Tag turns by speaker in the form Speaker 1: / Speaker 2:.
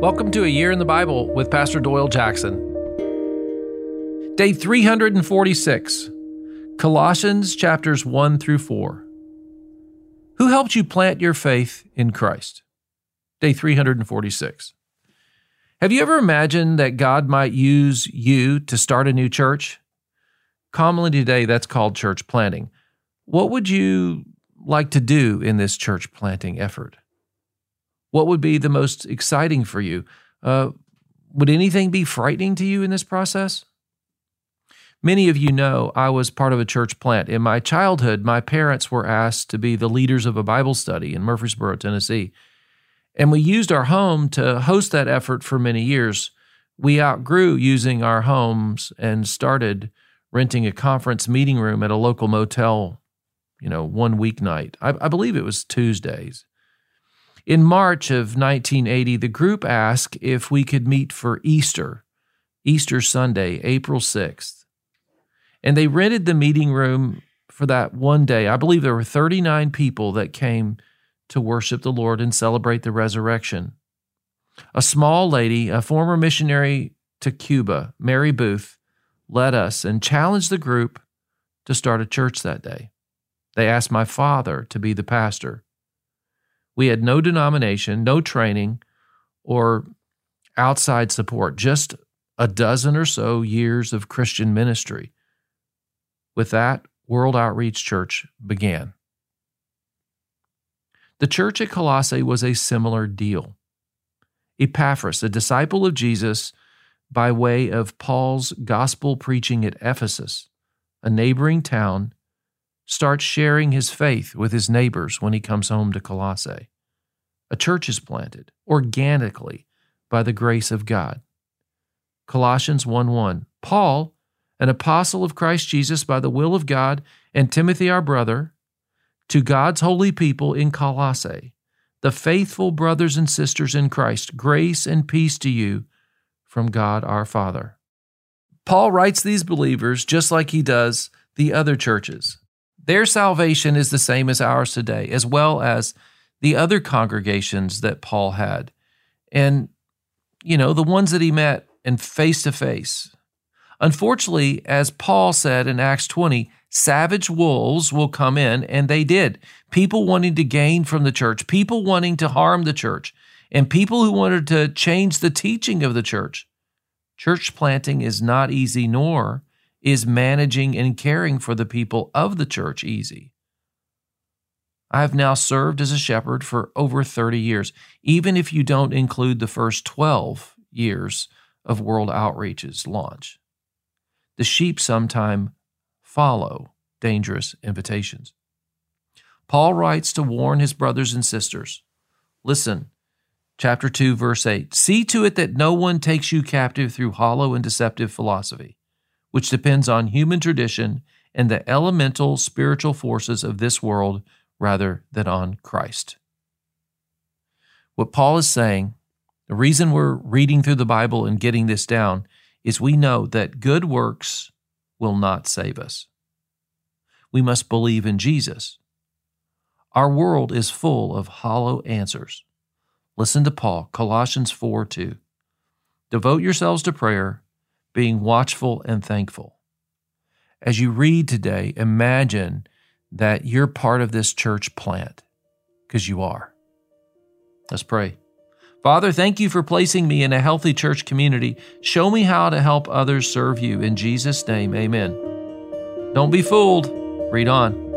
Speaker 1: Welcome to A Year in the Bible with Pastor Doyle Jackson. Day 346, Colossians chapters 1 through 4. Who helped you plant your faith in Christ? Day 346. Have you ever imagined that God might use you to start a new church? Commonly today, that's called church planting. What would you like to do in this church planting effort? What would be the most exciting for you? Uh, would anything be frightening to you in this process? Many of you know I was part of a church plant. In my childhood, my parents were asked to be the leaders of a Bible study in Murfreesboro, Tennessee. And we used our home to host that effort for many years. We outgrew using our homes and started renting a conference meeting room at a local motel, you know, one weeknight. I, I believe it was Tuesdays. In March of 1980, the group asked if we could meet for Easter, Easter Sunday, April 6th. And they rented the meeting room for that one day. I believe there were 39 people that came to worship the Lord and celebrate the resurrection. A small lady, a former missionary to Cuba, Mary Booth, led us and challenged the group to start a church that day. They asked my father to be the pastor. We had no denomination, no training, or outside support, just a dozen or so years of Christian ministry. With that, World Outreach Church began. The church at Colossae was a similar deal. Epaphras, a disciple of Jesus by way of Paul's gospel preaching at Ephesus, a neighboring town, starts sharing his faith with his neighbors when he comes home to Colossae. A church is planted organically by the grace of God. Colossians 1 1. Paul, an apostle of Christ Jesus by the will of God, and Timothy our brother, to God's holy people in Colossae, the faithful brothers and sisters in Christ, grace and peace to you from God our Father. Paul writes these believers just like he does the other churches. Their salvation is the same as ours today, as well as the other congregations that Paul had. And, you know, the ones that he met and face to face. Unfortunately, as Paul said in Acts 20, savage wolves will come in, and they did. People wanting to gain from the church, people wanting to harm the church, and people who wanted to change the teaching of the church. Church planting is not easy, nor is managing and caring for the people of the church easy. I have now served as a shepherd for over 30 years, even if you don't include the first 12 years of World Outreach's launch. The sheep sometime follow dangerous invitations. Paul writes to warn his brothers and sisters Listen, chapter 2, verse 8 See to it that no one takes you captive through hollow and deceptive philosophy which depends on human tradition and the elemental spiritual forces of this world rather than on Christ. What Paul is saying, the reason we're reading through the Bible and getting this down is we know that good works will not save us. We must believe in Jesus. Our world is full of hollow answers. Listen to Paul, Colossians 4 2. Devote yourselves to prayer being watchful and thankful. As you read today, imagine that you're part of this church plant, because you are. Let's pray. Father, thank you for placing me in a healthy church community. Show me how to help others serve you. In Jesus' name, amen. Don't be fooled. Read on.